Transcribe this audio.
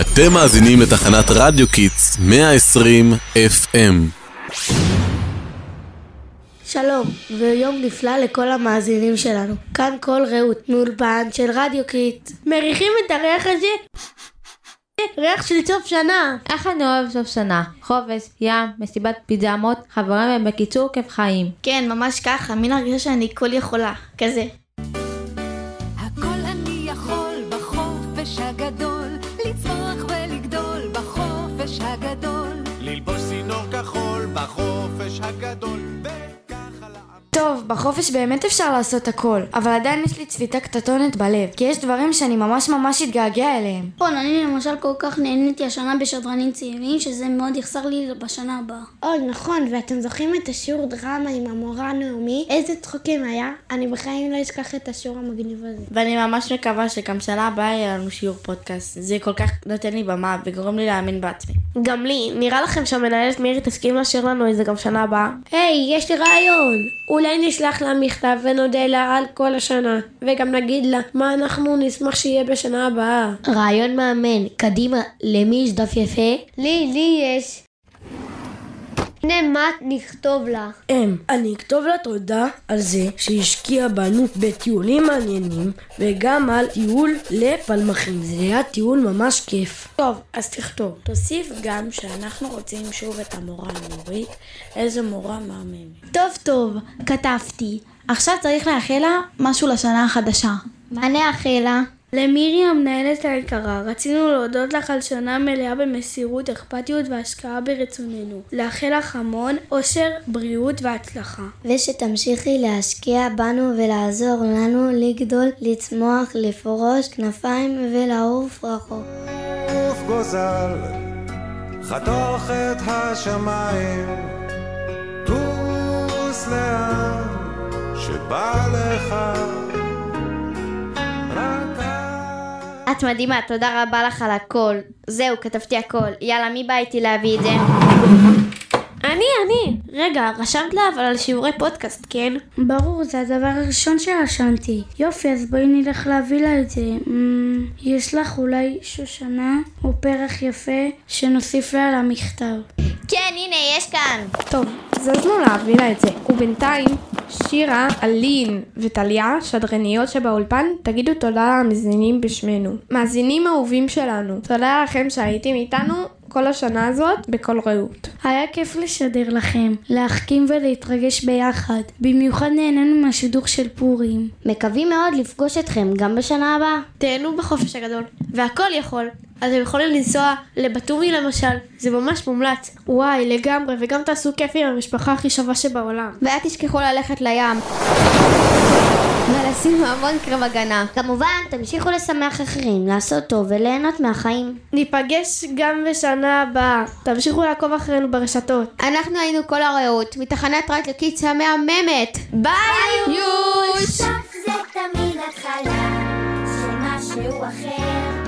אתם מאזינים לתחנת רדיו Kids 120 FM. שלום, ויום נפלא לכל המאזינים שלנו. כאן כל רעות, מאולפן של רדיו Kids. מריחים את הריח הזה? ריח של סוף שנה. איך אני אוהב סוף שנה? חופש, ים, מסיבת פיג'מות, חברים ובקיצור כיף חיים. כן, ממש ככה, מין הרגשה שאני כל יכולה, כזה. הגדול, לצמוח ולגדול בחופש הגדול. ללבוש צינור כחול בחופש הגדול טוב, בחופש באמת אפשר לעשות הכל, אבל עדיין יש לי צביטה קטטונת בלב, כי יש דברים שאני ממש ממש אתגעגע אליהם. נכון, אני למשל כל כך נהניתי השנה בשדרנים צעירים, שזה מאוד יחסר לי בשנה הבאה. אוי, נכון, ואתם זוכרים את השיעור דרמה עם המורה נעמי? איזה צחוקים היה? אני בחיים לא אשכח את השיעור המגניב הזה. ואני ממש מקווה שגם שנה הבאה יהיה לנו שיעור פודקאסט. זה כל כך נותן לי במה וגורם לי להאמין בעצמי. גם לי, נראה לכם שהמנהלת מירי תסכים לשיר לנו את זה גם שנה הבאה? היי, יש לי רעיון. אולי נשלח לה מכתב ונודה לה על כל השנה, וגם נגיד לה מה אנחנו נשמח שיהיה בשנה הבאה. רעיון מאמן, קדימה, למי יש דף יפה? לי, לי יש. הנה מה נכתוב לך. אם, אני אכתוב לה תודה על זה שהשקיעה בנו בטיולים מעניינים וגם על טיול לפלמחים. זה היה טיול ממש כיף. טוב, אז תכתוב. תוסיף גם שאנחנו רוצים שוב את המורה נורית. איזה מורה מהממת. טוב טוב, כתבתי. עכשיו צריך לאחל לה משהו לשנה החדשה. מה נאחל לה? למירי המנהלת היקרה, רצינו להודות לך על שנה מלאה במסירות, אכפתיות והשקעה ברצוננו. לאחל לך המון אושר, בריאות והצלחה. ושתמשיכי להשקיע בנו ולעזור לנו לגדול, לצמוח, לפרוש כנפיים ולעוף רחוק. עוף גוזל חתוך את השמיים טוס לאן שבא לך את מדהימה, תודה רבה לך על הכל. זהו, כתבתי הכל. יאללה, מי בא איתי להביא את זה? אני, אני. רגע, רשמת לה אבל על שיעורי פודקאסט, כן? ברור, זה הדבר הראשון שרשמתי. יופי, אז בואי נלך להביא לה את זה. Mm, יש לך אולי שושנה או פרח יפה שנוסיף לה על המכתב. כן, הנה, יש כאן. טוב, זזנו להביא לה את זה. ובינתיים, שירה, אלין וטליה, שדרניות שבאולפן, תגידו תודה למאזינים בשמנו. מאזינים אהובים שלנו, תודה לכם שהייתם איתנו כל השנה הזאת בכל רעות. היה כיף לשדר לכם, להחכים ולהתרגש ביחד. במיוחד נהנינו מהשידור של פורים. מקווים מאוד לפגוש אתכם גם בשנה הבאה. תהנו בחופש הגדול, והכל יכול. אז אתם יכולים לנסוע לבטומי למשל, זה ממש מומלץ. וואי, לגמרי, וגם תעשו כיף עם המשפחה הכי שווה שבעולם. ואל תשכחו ללכת לים. ולשים המון קרב הגנה. כמובן, תמשיכו לשמח אחרים, לעשות טוב וליהנות מהחיים. ניפגש גם בשנה הבאה. תמשיכו לעקוב אחרינו ברשתות. אנחנו היינו כל הרעות, מתחנת רדיו קיץ המהממת. ביי יוש! סוף זה תמיד התחלה של משהו אחר